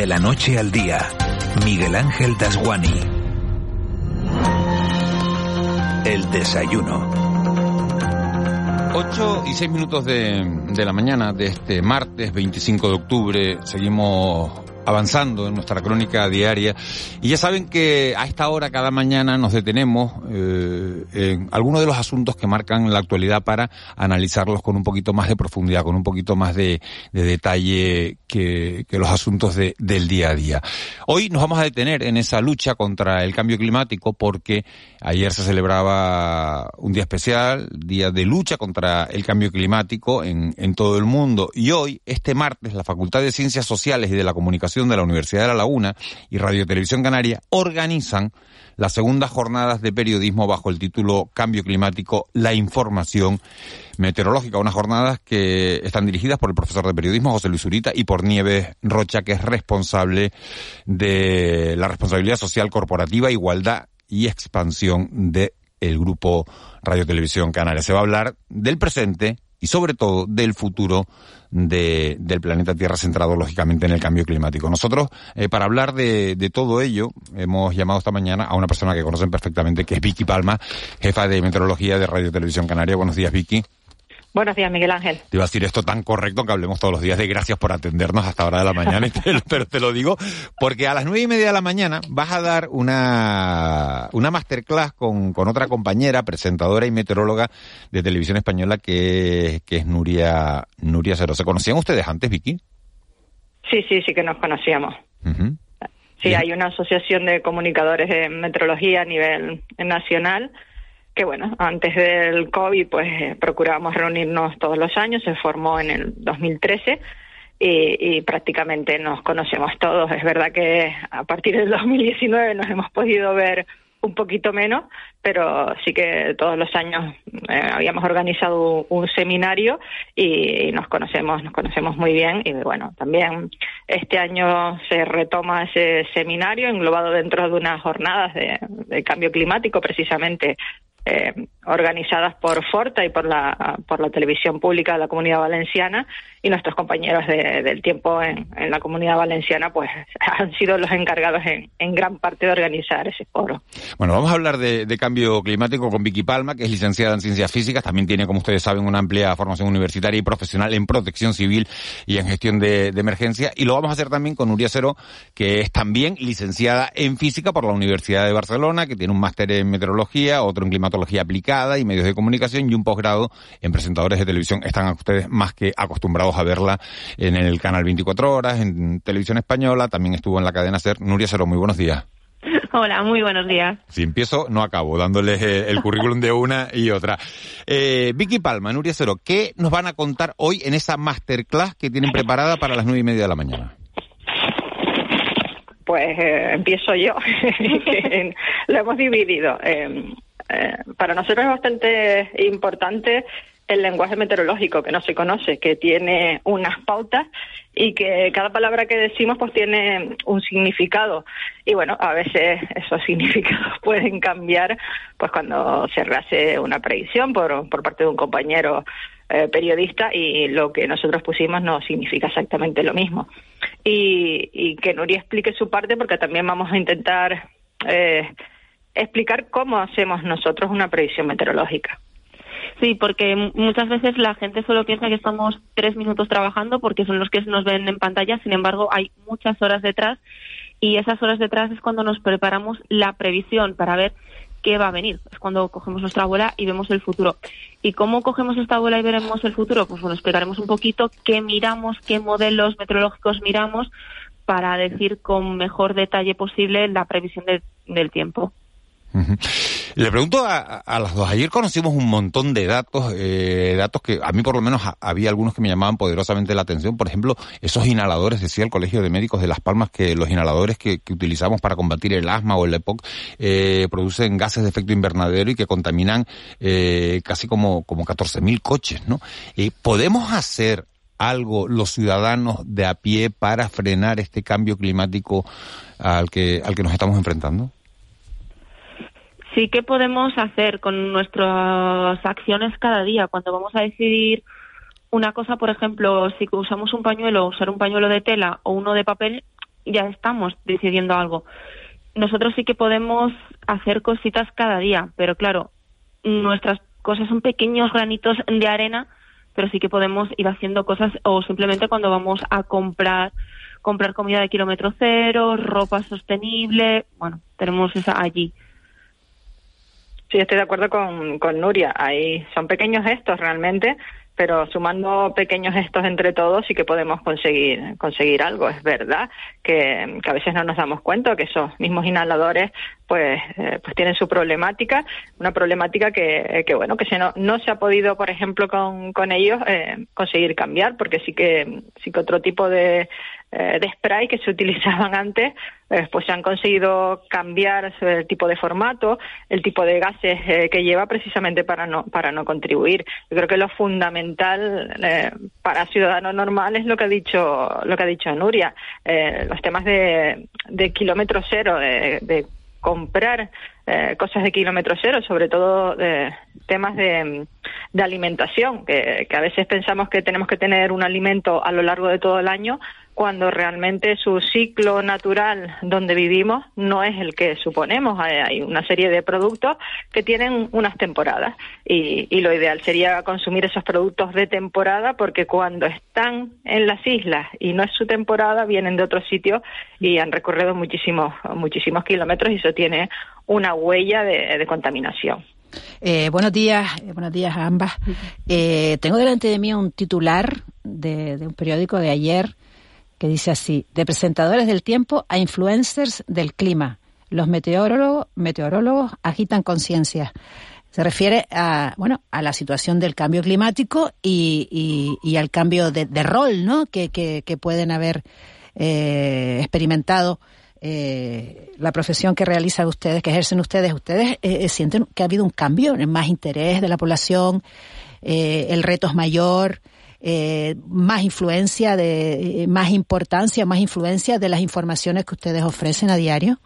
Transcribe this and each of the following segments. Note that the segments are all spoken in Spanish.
De la noche al día, Miguel Ángel Dasguani. El desayuno. 8 y 6 minutos de, de la mañana de este martes 25 de octubre. Seguimos avanzando en nuestra crónica diaria. Y ya saben que a esta hora cada mañana nos detenemos eh, en algunos de los asuntos que marcan la actualidad para analizarlos con un poquito más de profundidad, con un poquito más de, de detalle que, los asuntos de, del día a día. Hoy nos vamos a detener en esa lucha contra el cambio climático porque ayer se celebraba un día especial, día de lucha contra el cambio climático en todo el mundo. Y hoy, este martes, la Facultad de Ciencias Sociales y de la Comunicación de la Universidad de La Laguna y Radio Televisión Canaria organizan las segundas jornadas de periodismo bajo el título Cambio Climático, la información meteorológica. Unas jornadas que están dirigidas por el profesor de periodismo José Luis Urita y por Nieves Rocha, que es responsable de la responsabilidad social corporativa, igualdad y expansión del el grupo Radio Televisión Canaria. Se va a hablar del presente y sobre todo del futuro de, del planeta Tierra centrado lógicamente en el cambio climático. Nosotros, eh, para hablar de, de, todo ello, hemos llamado esta mañana a una persona que conocen perfectamente, que es Vicky Palma, jefa de meteorología de Radio Televisión Canaria. Buenos días, Vicky. Buenos días, Miguel Ángel. Te iba a decir esto tan correcto que hablemos todos los días de gracias por atendernos hasta hora de la mañana, pero te lo digo porque a las nueve y media de la mañana vas a dar una, una masterclass con, con otra compañera, presentadora y meteoróloga de televisión española que, que es Nuria, Nuria Cero. ¿Se conocían ustedes antes, Vicky? Sí, sí, sí que nos conocíamos. Uh -huh. Sí, Bien. hay una asociación de comunicadores de meteorología a nivel nacional que bueno, antes del COVID pues eh, procurábamos reunirnos todos los años, se formó en el 2013 y, y, prácticamente nos conocemos todos. Es verdad que a partir del 2019 nos hemos podido ver un poquito menos, pero sí que todos los años eh, habíamos organizado un, seminario y, nos conocemos, nos conocemos muy bien y bueno, también este año se retoma ese seminario englobado dentro de unas jornadas de cambio climático precisamente eh, organizadas por Forta y por la, por la televisión pública de la comunidad valenciana y nuestros compañeros de, del tiempo en, la comunidad valenciana pues han sido los encargados en, gran parte de organizar ese foro. Bueno, vamos a hablar de, de, cambio climático con Vicky Palma, que es licenciada en Ciencias Físicas, también tiene, como ustedes saben, una amplia formación universitaria y profesional en protección civil y en gestión de, de emergencia. Y lo vamos a hacer también con Nuria Cero, que es también licenciada en Física por la Universidad de Barcelona, que tiene un máster en Meteorología, otro en Climatología Aplicada y Medios de Comunicación y un posgrado en Presentadores de Televisión. Están ustedes más que acostumbrados a verla en el canal 24 horas, en televisión española, también estuvo en la cadena SER. Nuria Cero, muy buenos días. Hola, muy buenos días. Si empiezo, no acabo, dándoles el currículum de una y otra. Eh, Vicky Palma, Nuria Cero, ¿qué nos van a contar hoy en esa masterclass que tienen preparada para las nueve y media de la mañana? Pues eh, empiezo yo. Lo hemos dividido. Eh, para nosotros es bastante importante el lenguaje meteorológico que no se conoce, que tiene unas pautas y que cada palabra que decimos pues tiene un significado y bueno, a veces esos significados pueden cambiar pues cuando se hace una predicción por, por parte de un compañero eh, periodista y lo que nosotros pusimos no significa exactamente lo mismo. Y, y que Nuria explique su parte porque también vamos a intentar eh, explicar cómo hacemos nosotros una predicción meteorológica. Sí, porque muchas veces la gente solo piensa que estamos tres minutos trabajando porque son los que nos ven en pantalla, sin embargo hay muchas horas detrás y esas horas detrás es cuando nos preparamos la previsión para ver qué va a venir. Es cuando cogemos nuestra bola y vemos el futuro. ¿Y cómo cogemos esta bola y veremos el futuro? Pues bueno, explicaremos un poquito qué miramos, qué modelos meteorológicos miramos para decir con mejor detalle posible la previsión de, del tiempo. Le pregunto a, las dos. Ayer conocimos un montón de datos, eh, datos que a mí por lo menos había algunos que me llamaban poderosamente la atención. Por ejemplo, esos inhaladores, decía el Colegio de Médicos de Las Palmas, que los inhaladores que, utilizamos para combatir el asma o el EPOC eh, producen gases de efecto invernadero y que contaminan eh, casi como, como 14.000 coches, ¿no? ¿Podemos hacer algo los ciudadanos de a pie para frenar este cambio climático al que, al que nos estamos enfrentando? Sí que podemos hacer con nuestras acciones cada día. Cuando vamos a decidir una cosa, por ejemplo, si usamos un pañuelo, usar un pañuelo de tela o uno de papel, ya estamos decidiendo algo. Nosotros sí que podemos hacer cositas cada día, pero claro, nuestras cosas son pequeños granitos de arena, pero sí que podemos ir haciendo cosas o simplemente cuando vamos a comprar comprar comida de kilómetro cero, ropa sostenible, bueno, tenemos esa allí. Sí, estoy de acuerdo con, con Nuria. Ahí son pequeños gestos realmente, pero sumando pequeños gestos entre todos sí que podemos conseguir conseguir algo. Es verdad que, a veces no nos damos cuenta que esos mismos inhaladores pues eh, pues tienen su problemática, una problemática que, que bueno que se no, no se ha podido por ejemplo con, con ellos eh, conseguir cambiar porque sí que sí que otro tipo de de spray que se utilizaban antes, eh, pues se han conseguido cambiar el tipo de formato, el tipo de gases eh, que lleva precisamente para no, para no contribuir. Yo creo que lo fundamental para ciudadanos normal es lo que ha dicho, lo que ha dicho Nuria, los temas de, de kilómetro cero, de, comprar cosas de kilómetro cero, sobre todo temas de, de alimentación, que, que, a veces pensamos que tenemos que tener un alimento a lo largo de todo el año, cuando realmente su ciclo natural donde vivimos no es el que suponemos. Hay una serie de productos que tienen unas temporadas y, lo ideal sería consumir esos productos de temporada porque cuando están en las islas y no es su temporada vienen de otros sitios y han recorrido muchísimos muchísimos kilómetros y eso tiene una huella de, contaminación. Eh, buenos días, eh, buenos días a ambas. Eh, tengo delante de mí un titular de un periódico de ayer que dice así, de presentadores del tiempo a influencers del clima. Los meteorólogos, agitan conciencia. Se refiere a, bueno, a la situación del cambio climático y, y, al cambio de, rol, ¿no? Que, que, pueden haber eh, experimentado eh, la profesión que realizan ustedes, que ejercen ustedes. Ustedes eh, sienten que ha habido un cambio, más interés de la población, el reto es mayor, eh, más influencia, de más importancia, más influencia de las informaciones que ustedes ofrecen a diario?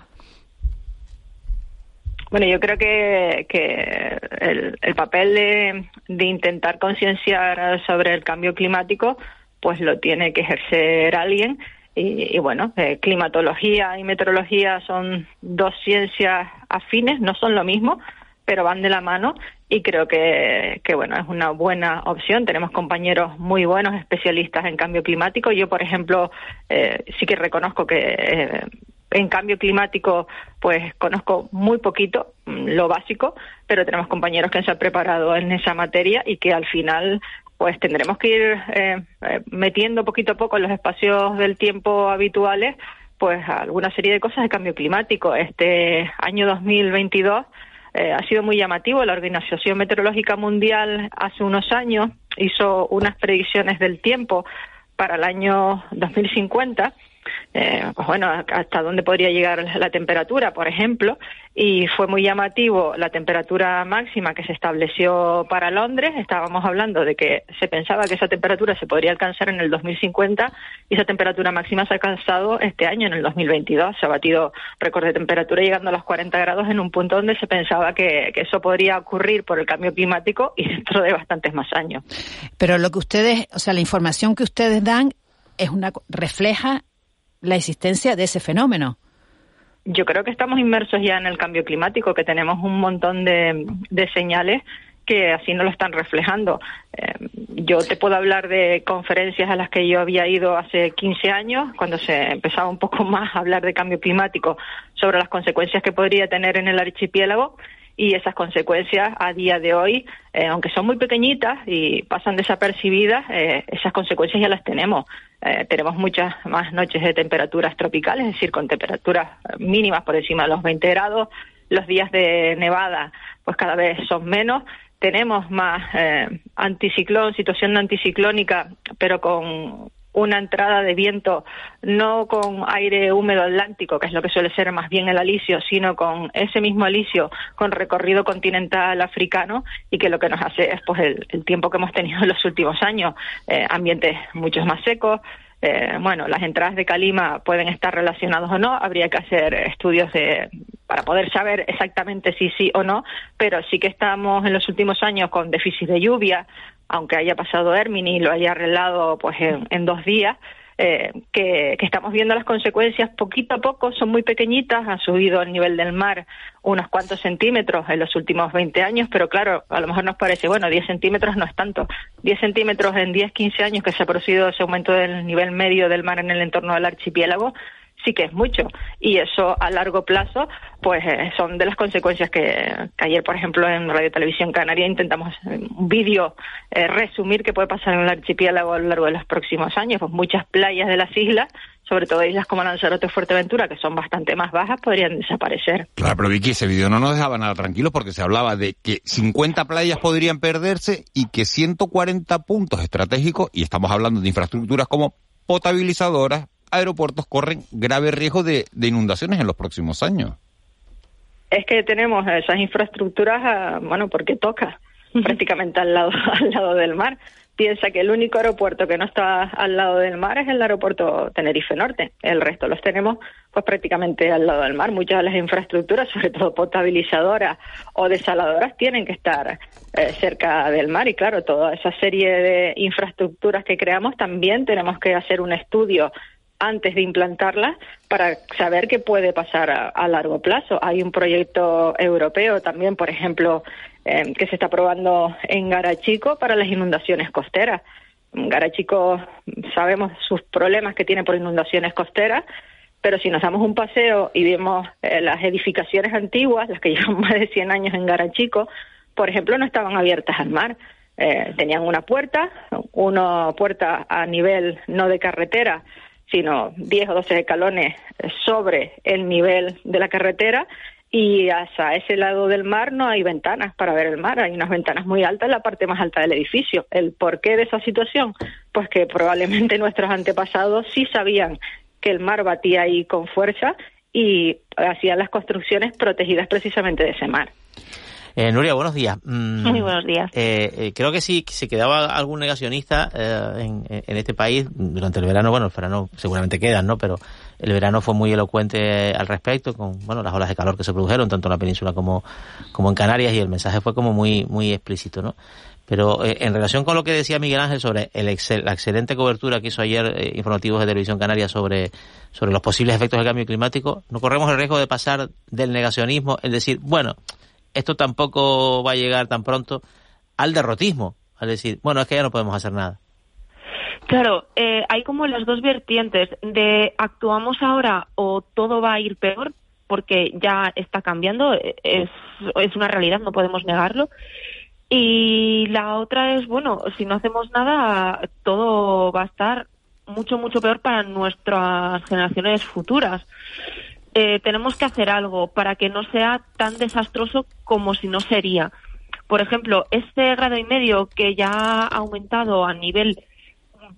Bueno, yo creo que, que el, papel de, de intentar concienciar sobre el cambio climático, pues lo tiene que ejercer alguien. Y, bueno, eh, climatología y meteorología son dos ciencias afines, no son lo mismo, pero van de la mano y creo que, que, bueno es una buena opción. Tenemos compañeros muy buenos especialistas en cambio climático. Yo por ejemplo eh, sí que reconozco que eh, en cambio climático pues conozco muy poquito mm, lo básico pero tenemos compañeros que se han preparado en esa materia y que al final pues tendremos que ir eh, metiendo poquito a poco en los espacios del tiempo habituales pues alguna serie de cosas de cambio climático. Este año 2022 eh, ha sido muy llamativo. La Organización Meteorológica Mundial hace unos años hizo unas predicciones del tiempo para el año 2050 eh, pues bueno, hasta dónde podría llegar la temperatura, por ejemplo, y fue muy llamativo la temperatura máxima que se estableció para Londres. Estábamos hablando de que se pensaba que esa temperatura se podría alcanzar en el 2050 y esa temperatura máxima se ha alcanzado este año, en el 2022. Se ha batido récord de temperatura llegando a los 40 grados en un punto donde se pensaba que, que eso podría ocurrir por el cambio climático y dentro de bastantes más años. Pero lo que ustedes, o sea, la información que ustedes dan es una refleja la existencia de ese fenómeno. Yo creo que estamos inmersos ya en el cambio climático, que tenemos un montón de, señales que así no lo están reflejando. Eh, yo te puedo hablar de conferencias a las que yo había ido hace 15 años, cuando se empezaba un poco más a hablar de cambio climático, sobre las consecuencias que podría tener en el archipiélago, y esas consecuencias a día de hoy, eh, aunque son muy pequeñitas y pasan desapercibidas, eh, esas consecuencias ya las tenemos. Eh, tenemos muchas más noches de temperaturas tropicales, es decir, con temperaturas mínimas por encima de los 20 grados, los días de nevada pues cada vez son menos. Tenemos más eh, anticiclón, situación anticiclónica, pero con una entrada de viento no con aire húmedo atlántico, que es lo que suele ser más bien el alisio, sino con ese mismo alisio con recorrido continental africano y que lo que nos hace es pues el, tiempo que hemos tenido en los últimos años, eh, ambientes muchos más secos, eh, bueno, las entradas de calima pueden estar relacionadas o no, habría que hacer estudios de, para poder saber exactamente si sí o no, pero sí que estamos en los últimos años con déficit de lluvia, aunque haya pasado Hermini y lo haya arreglado pues en, dos días, eh, que, estamos viendo las consecuencias poquito a poco, son muy pequeñitas, ha subido el nivel del mar unos cuantos centímetros en los últimos 20 años, pero claro, a lo mejor nos parece, bueno, 10 centímetros no es tanto. 10 centímetros en 10, 15 años que se ha producido ese aumento del nivel medio del mar en el entorno del archipiélago, sí que es mucho. Y eso a largo plazo, pues eh, son de las consecuencias que, ayer, por ejemplo, en Radio Televisión Canaria intentamos en un vídeo eh, resumir qué puede pasar en el archipiélago a lo largo de los próximos años. Pues muchas playas de las islas sobre todo islas como Lanzarote y Fuerteventura, que son bastante más bajas, podrían desaparecer. Claro, pero Vicky, ese vídeo no nos dejaba nada tranquilos porque se hablaba de que 50 playas podrían perderse y que 140 puntos estratégicos, y estamos hablando de infraestructuras como potabilizadoras, aeropuertos corren grave riesgo de, inundaciones en los próximos años. Es que tenemos esas infraestructuras, ah, bueno, porque toca prácticamente al lado, al lado del mar. Piensa que el único aeropuerto que no está al lado del mar es el aeropuerto Tenerife Norte. El resto los tenemos pues prácticamente al lado del mar. Muchas de las infraestructuras, sobre todo potabilizadoras o desaladoras, tienen que estar eh, cerca del mar. Y claro, toda esa serie de infraestructuras que creamos también tenemos que hacer un estudio antes de implantarla para saber qué puede pasar a, largo plazo. Hay un proyecto europeo también, por ejemplo, eh, que se está probando en Garachico para las inundaciones costeras. Garachico sabemos sus problemas que tiene por inundaciones costeras, pero si nos damos un paseo y vemos eh, las edificaciones antiguas, las que llevan más de 100 años en Garachico, por ejemplo, no estaban abiertas al mar. Eh, tenían una puerta, una puerta a nivel no de carretera, sino 10 o 12 escalones sobre el nivel de la carretera y hasta ese lado del mar no hay ventanas para ver el mar, hay unas ventanas muy altas en la parte más alta del edificio. ¿El porqué de esa situación? Pues que probablemente nuestros antepasados sí sabían que el mar batía ahí con fuerza y hacían las construcciones protegidas precisamente de ese mar. Eh, Nuria, buenos días. Mm, Muy buenos días. Eh, eh, creo que sí se quedaba algún negacionista en, este país durante el verano. Bueno, el verano seguramente quedan, ¿no? Pero el verano fue muy elocuente al respecto, con bueno las olas de calor que se produjeron tanto en la península como, como en Canarias y el mensaje fue como muy muy explícito, ¿no? Pero en relación con lo que decía Miguel Ángel sobre el la excelente cobertura que hizo ayer informativos de Televisión Canaria sobre, sobre los posibles efectos del cambio climático, no corremos el riesgo de pasar del negacionismo, es decir, bueno, esto tampoco va a llegar tan pronto al derrotismo, al decir, bueno, es que ya no podemos hacer nada. Claro, eh, hay como las dos vertientes de actuamos ahora o todo va a ir peor porque ya está cambiando, es, es una realidad, no podemos negarlo. Y la otra es, bueno, si no hacemos nada, todo va a estar mucho, mucho peor para nuestras generaciones futuras. Eh, tenemos que hacer algo para que no sea tan desastroso como si no sería. Por ejemplo, este grado y medio que ya ha aumentado a nivel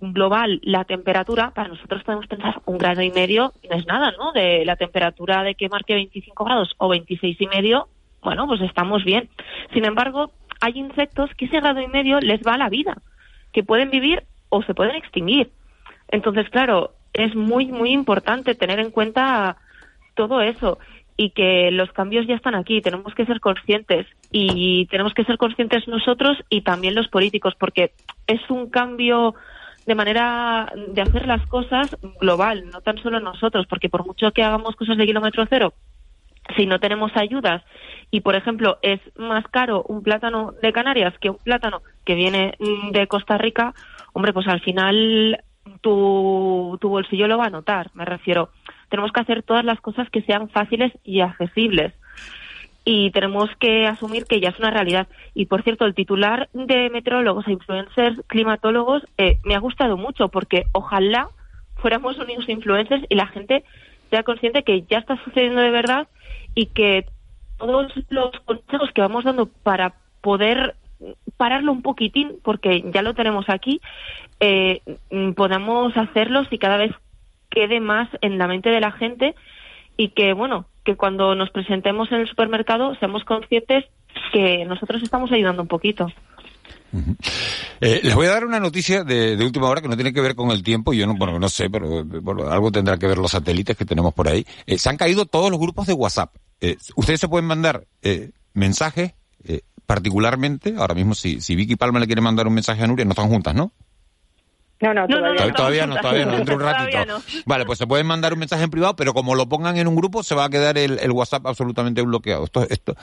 global la temperatura, para nosotros podemos pensar un grado y medio no es nada, ¿no? De la temperatura de que marque 25 grados o 26 y medio, bueno, pues estamos bien. Sin embargo, hay insectos que ese grado y medio les va a la vida, que pueden vivir o se pueden extinguir. Entonces, claro, es muy, muy importante tener en cuenta todo eso y que los cambios ya están aquí, tenemos que ser conscientes y tenemos que ser conscientes nosotros y también los políticos porque es un cambio de manera de hacer las cosas global, no tan solo nosotros, porque por mucho que hagamos cosas de kilómetro cero, si no tenemos ayudas y, por ejemplo, es más caro un plátano de Canarias que un plátano que viene de Costa Rica, hombre, pues al final tu, tu bolsillo lo va a notar, me refiero tenemos que hacer todas las cosas que sean fáciles y accesibles. Y tenemos que asumir que ya es una realidad. Y por cierto, el titular de meteorólogos e influencers climatólogos eh, me ha gustado mucho porque ojalá fuéramos únicos influencers y la gente sea consciente que ya está sucediendo de verdad y que todos los consejos que vamos dando para poder pararlo un poquitín, porque ya lo tenemos aquí, eh, podamos hacerlos y cada vez quede más en la mente de la gente y que, bueno, que cuando nos presentemos en el supermercado seamos conscientes que nosotros estamos ayudando un poquito. Eh, les voy a dar una noticia de, última hora que no tiene que ver con el tiempo. Yo no, bueno, no sé, pero algo tendrá que ver los satélites que tenemos por ahí. Eh, se han caído todos los grupos de WhatsApp. Eh, ustedes se pueden mandar mensajes, particularmente, ahora mismo si, si Vicky Palma le quiere mandar un mensaje a Nuria, no están juntas, ¿no? No, no, todavía, no, todavía no, todavía no, dentro de un ratito. Vale, pues se pueden mandar un mensaje en privado, pero como lo pongan en un grupo, se va a quedar el, el WhatsApp absolutamente bloqueado. Esto, esto,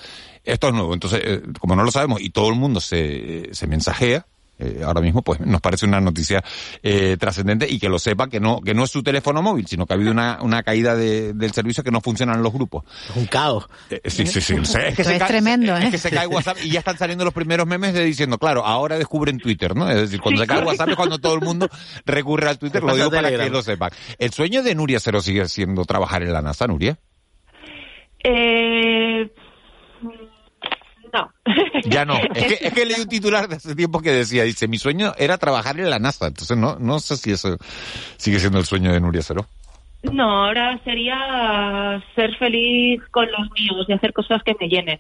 esto es nuevo. Entonces, eh, como no lo sabemos y todo el mundo se, se mensajea, eh, ahora mismo, pues nos parece una noticia eh, trascendente y que lo sepa que no que no es su teléfono móvil, sino que ha habido una, una caída de, del servicio que no funcionan los grupos. Es un caos. Eh, sí, sí, sí. es, que se cae, tremendo, ¿eh? Es que se cae WhatsApp y ya están saliendo los primeros memes de diciendo, claro, ahora descubren Twitter, ¿no? Es decir, cuando se cae WhatsApp es cuando todo el mundo recurre al Twitter, lo digo para que lo sepan. ¿El sueño de Nuria Cero sigue siendo trabajar en la NASA, Nuria? Eh no. Ya no. Es que, es que leí un titular de hace tiempo que decía, dice, mi sueño era trabajar en la NASA. Entonces no, no sé si eso sigue siendo el sueño de Nuria Cero. No, ahora sería ser feliz con los míos y hacer cosas que me llenen.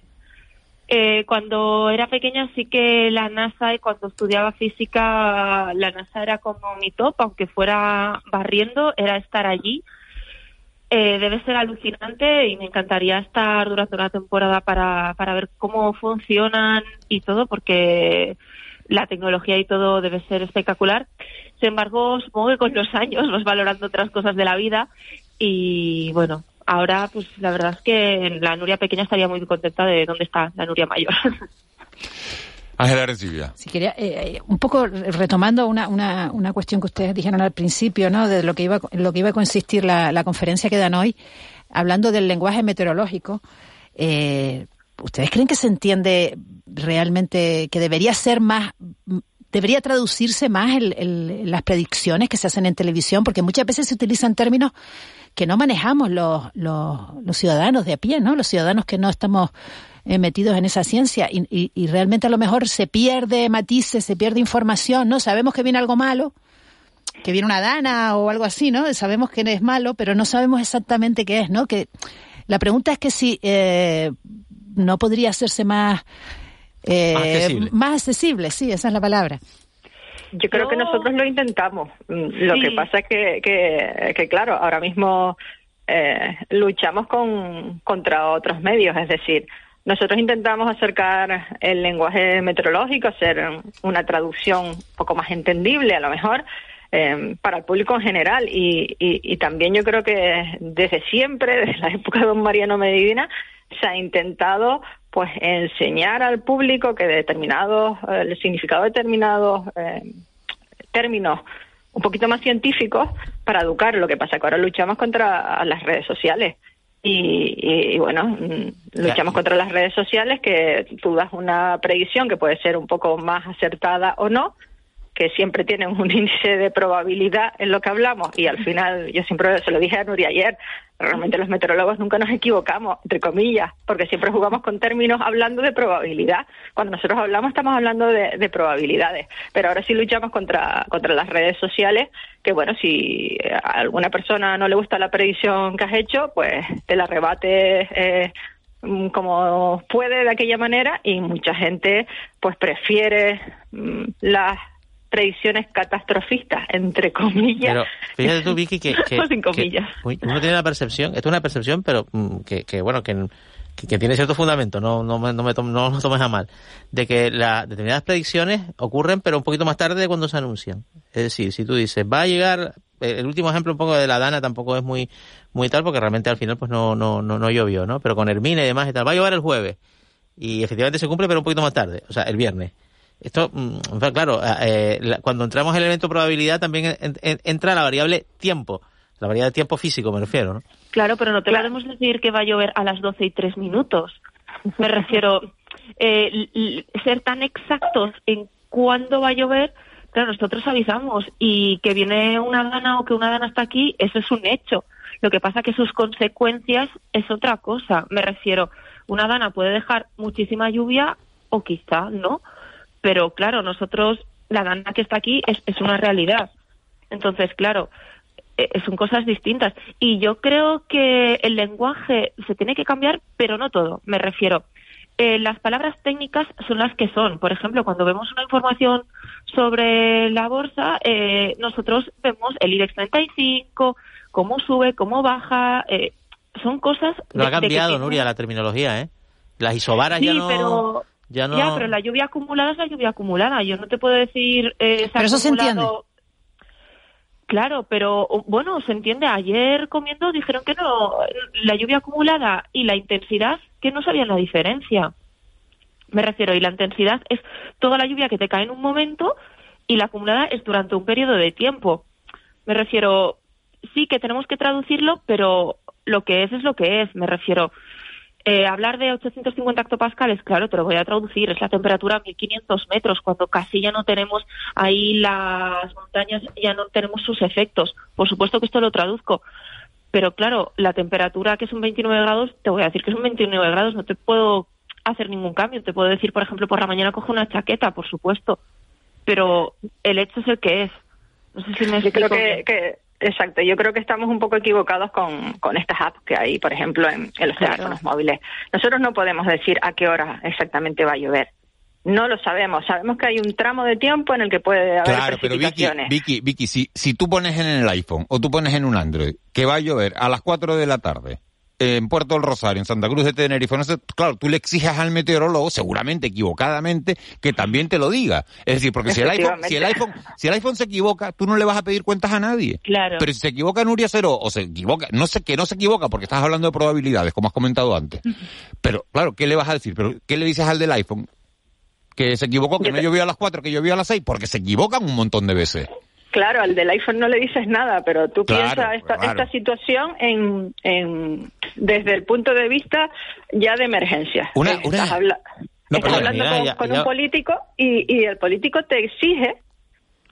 Eh, cuando era pequeña sí que la NASA y cuando estudiaba física la NASA era como mi top, aunque fuera barriendo, era estar allí eh, debe ser alucinante y me encantaría estar durante una temporada para, para ver cómo funcionan y todo, porque la tecnología y todo debe ser espectacular. Sin embargo, supongo que con los años vas valorando otras cosas de la vida y bueno, ahora pues la verdad es que la Nuria pequeña estaría muy contenta de dónde está la Nuria mayor. Ángela Recibia. Sí, quería, eh, un poco retomando una, una, una, cuestión que ustedes dijeron al principio, ¿no? De lo que iba, lo que iba a consistir la, la conferencia que dan hoy, hablando del lenguaje meteorológico. Eh, ¿Ustedes creen que se entiende realmente que debería ser más, debería traducirse más el, el, las predicciones que se hacen en televisión? Porque muchas veces se utilizan términos que no manejamos los, los, los ciudadanos de a pie, ¿no? Los ciudadanos que no estamos eh, metidos en esa ciencia y, y, realmente a lo mejor se pierde matices, se pierde información, ¿no? Sabemos que viene algo malo, que viene una dana o algo así, ¿no? Sabemos que es malo, pero no sabemos exactamente qué es, ¿no? Que la pregunta es que si eh, no podría hacerse más, eh, accesible. más accesible, sí, esa es la palabra. Yo creo que nosotros lo intentamos. Mm, lo que pasa es que, que, que claro, ahora mismo eh, luchamos con, contra otros medios, es decir, nosotros intentamos acercar el lenguaje meteorológico, hacer una traducción un poco más entendible a lo mejor eh, para el público en general y, y, y, también yo creo que desde siempre, desde la época de don Mariano Medina, se ha intentado pues enseñar al público que determinados, eh, el significado de determinados eh, términos un poquito más científicos para educar. Lo que pasa es que ahora luchamos contra las redes sociales y, y, bueno, mm, luchamos contra las redes sociales, que tú das una predicción que puede ser un poco más acertada o no, que siempre tienen un índice de probabilidad en lo que hablamos y al final, yo siempre se lo dije a Nuria ayer, realmente los meteorólogos nunca nos equivocamos, entre comillas, porque siempre jugamos con términos hablando de probabilidad. Cuando nosotros hablamos estamos hablando de, de probabilidades, pero ahora sí luchamos contra, contra las redes sociales, que bueno, si a alguna persona no le gusta la predicción que has hecho, pues te la rebate eh, como puede de aquella manera y mucha gente pues prefiere mm, las predicciones catastrofistas, entre comillas. Pero fíjate tú, Vicky, que, que, que uno tiene la percepción, esto es una percepción, pero mm, que, que bueno, que, que, tiene cierto fundamento, no, no, me, no, me no lo tomes a mal, de que las determinadas predicciones ocurren, pero un poquito más tarde de cuando se anuncian. Es decir, si tú dices, va a llegar, el último ejemplo un poco de la Dana tampoco es muy muy tal, porque realmente al final pues no, no, no, no llovió, ¿no? Pero con Hermine y demás y tal, va a llover el jueves. Y efectivamente se cumple, pero un poquito más tarde, o sea, el viernes. Esto, mm, claro, eh, cuando entramos en el elemento probabilidad también entra la variable tiempo, la variable de tiempo físico me refiero, ¿no? Claro, pero no te podemos decir que va a llover a las 12 y 3 minutos. Me refiero, eh, ser tan exactos en cuándo va a llover, claro, nosotros avisamos y que viene una dana o que una dana está aquí, eso es un hecho. Lo que pasa que sus consecuencias es otra cosa. Me refiero, una dana puede dejar muchísima lluvia o quizá no, pero claro, nosotros, la dana que está aquí es, es una realidad. Entonces, claro, eh, son cosas distintas. Y yo creo que el lenguaje se tiene que cambiar, pero no todo. Me refiero, eh, las palabras técnicas son las que son. Por ejemplo, cuando vemos una información sobre la bolsa, eh, nosotros vemos el IBEX 35, cómo sube, cómo baja. Eh, son cosas. No ha cambiado, Nuria, la terminología, ¿eh? Las isobaras ya no. Pero... Ya, no... ya, pero la lluvia acumulada es la lluvia acumulada. Yo no te puedo decir. Eh, pero eso se entiende. Claro, pero bueno, se entiende. Ayer comiendo dijeron que no, la lluvia acumulada y la intensidad, que no sabían la diferencia. Me refiero, y la intensidad es toda la lluvia que te cae en un momento y la acumulada es durante un periodo de tiempo. Me refiero, sí que tenemos que traducirlo, pero lo que es es lo que es. Me refiero, eh, hablar de 850 hectopascales, claro, te lo voy a traducir, es la temperatura a 1500 metros, cuando casi ya no tenemos ahí las montañas, ya no tenemos sus efectos. Por supuesto que esto lo traduzco, pero claro, la temperatura que es un 29 grados, te voy a decir que es un 29 grados, no te puedo hacer ningún cambio. Te puedo decir, por ejemplo, por la mañana cojo una chaqueta, por supuesto, pero el hecho es el que es. No sé si me explico. creo que, Exacto, yo creo que estamos un poco equivocados con, con estas apps que hay, por ejemplo, en, los teléfonos móviles. Nosotros no podemos decir a qué hora exactamente va a llover. No lo sabemos. Sabemos que hay un tramo de tiempo en el que puede haber Claro, pero Vicky, Vicky, Vicky si, si tú pones en el iPhone o tú pones en un Android que va a llover a las 4 de la tarde en Puerto del Rosario, en Santa Cruz de Tenerife, no sé, claro, tú le exiges al meteorólogo, seguramente equivocadamente, que también te lo diga. Es decir, porque si el iPhone, si el iPhone, si el iPhone se equivoca, tú no le vas a pedir cuentas a nadie. Claro. Pero si se equivoca Nuria Cero, o se equivoca, no sé que no se equivoca, porque estás hablando de probabilidades, como has comentado antes. Pero, claro, ¿qué le vas a decir? Pero, ¿qué le dices al del iPhone? Que se equivocó, que no llovió a las 4, que llovió a las 6, porque se equivocan un montón de veces. Claro, al del iPhone no le dices nada, pero tú piensas esta, esta situación en, en, desde el punto de vista ya de emergencia. Una, estás, hablando con, un político y, y, el político te exige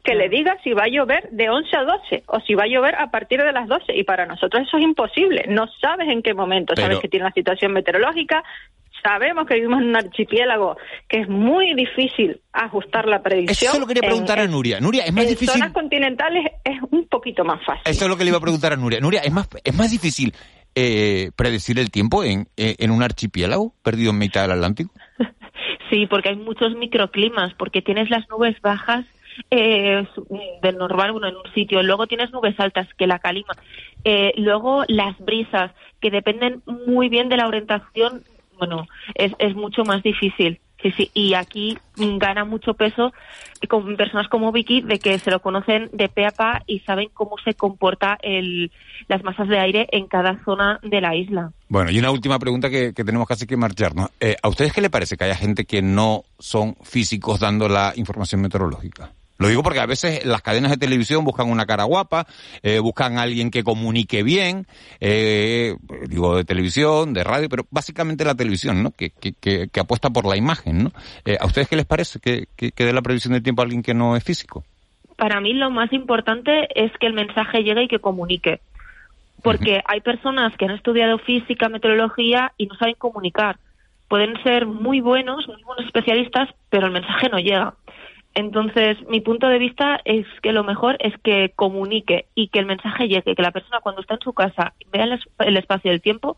que le digas si va a llover de 11 a 12 o si va a llover a partir de las 12 y para nosotros eso es imposible. No sabes en qué momento, sabes que tiene una situación meteorológica, sabemos que vivimos en un archipiélago que es muy difícil ajustar la predicción. Eso es lo que quería preguntar a Nuria. Nuria, es más difícil. En zonas continentales es un poquito más fácil. Eso es lo que le iba a preguntar a Nuria. Nuria, es más, es más difícil eh, predecir el tiempo en, eh, en un archipiélago perdido en mitad del Atlántico. Sí, porque hay muchos microclimas, porque tienes las nubes bajas eh, del normal, bueno, en un sitio. Luego tienes nubes altas que la calima. Eh, luego las brisas, que dependen muy bien de la orientación bueno, es, es mucho más difícil. Sí, sí, y aquí gana mucho peso con personas como Vicky de que se lo conocen de pe a pa y saben cómo se comporta el, las masas de aire en cada zona de la isla. Bueno, y una última pregunta que, que tenemos casi que marcharnos. Eh, ¿A ustedes qué le parece que haya gente que no son físicos dando la información meteorológica? Lo digo porque a veces las cadenas de televisión buscan una cara guapa, eh, buscan a alguien que comunique bien, eh, digo de televisión, de radio, pero básicamente la televisión, ¿no? Que, que, que, apuesta por la imagen, ¿no? Eh, ¿A ustedes qué les parece que, que, dé la previsión del tiempo a alguien que no es físico? Para mí lo más importante es que el mensaje llegue y que comunique. Porque hay personas que han estudiado física, meteorología y no saben comunicar. Pueden ser muy buenos, muy buenos especialistas, pero el mensaje no llega. Entonces, mi punto de vista es que lo mejor es que comunique y que el mensaje llegue, que la persona cuando está en su casa vea el, espacio del tiempo,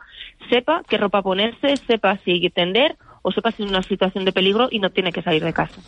sepa qué ropa ponerse, sepa si tender o sepa si es una situación de peligro y no tiene que salir de casa.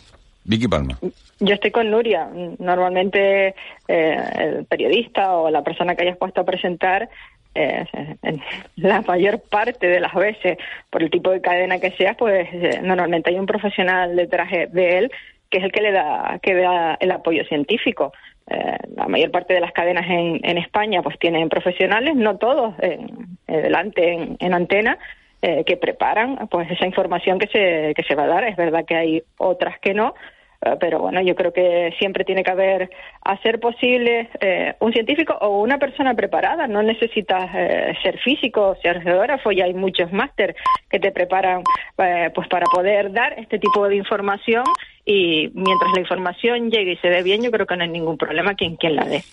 Vicky Palma. Yo estoy con Nuria. Normalmente eh, el periodista o la persona que hayas puesto a presentar eh, la mayor parte de las veces, por el tipo de cadena que sea, pues eh, normalmente hay un profesional detrás de él que es el que le da, que da el apoyo científico. Eh, la mayor parte de las cadenas en, en España pues tienen profesionales, no todos, en, delante en, antena, eh, que preparan pues esa información que se, que se va a dar. Es verdad que hay otras que no, eh, pero bueno, yo creo que siempre tiene que haber, a ser posible, eh, un científico o una persona preparada. No necesitas eh, ser físico, ser geógrafo, y hay muchos máster que te preparan pues para poder dar este tipo de información y mientras la información llegue y se dé bien, yo creo que no hay ningún problema quien, quien la dé.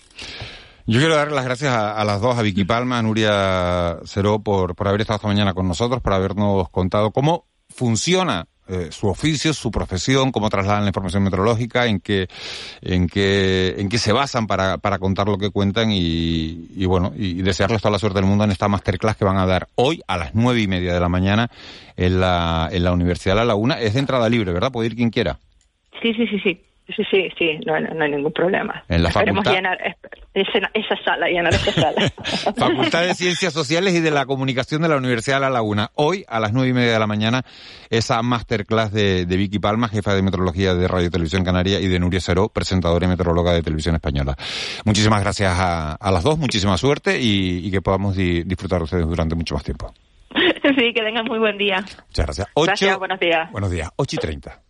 Yo quiero dar las gracias a, las dos, a Vicky Palma, a Nuria Ceró, por, por haber estado esta mañana con nosotros, por habernos contado cómo funciona eh, su oficio, su profesión, cómo trasladan la información meteorológica, en qué, en qué, en qué se basan para, para contar lo que cuentan y, y bueno, y desearles toda la suerte del mundo en esta masterclass que van a dar hoy a las nueve y media de la mañana en la, en la Universidad de La Laguna. Es de entrada libre, ¿verdad? Puede ir quien quiera. Sí, sí, sí, sí. Sí, sí, sí, no, no hay ningún problema. En la Esperemos facultad... llenar esa, esa, sala, llenar esa sala. facultad de Ciencias Sociales y de la Comunicación de la Universidad de La Laguna. Hoy, a las nueve y media de la mañana, esa masterclass de, de Vicky Palma, jefa de Meteorología de Radio Televisión Canaria, y de Nuria Ceró, presentadora y meteoróloga de Televisión Española. Muchísimas gracias a, a las dos, muchísima suerte y, y que podamos di, disfrutar de ustedes durante mucho más tiempo. Sí, que tengan muy buen día. Muchas gracias. Gracias, buenos días. Buenos días, ocho y treinta.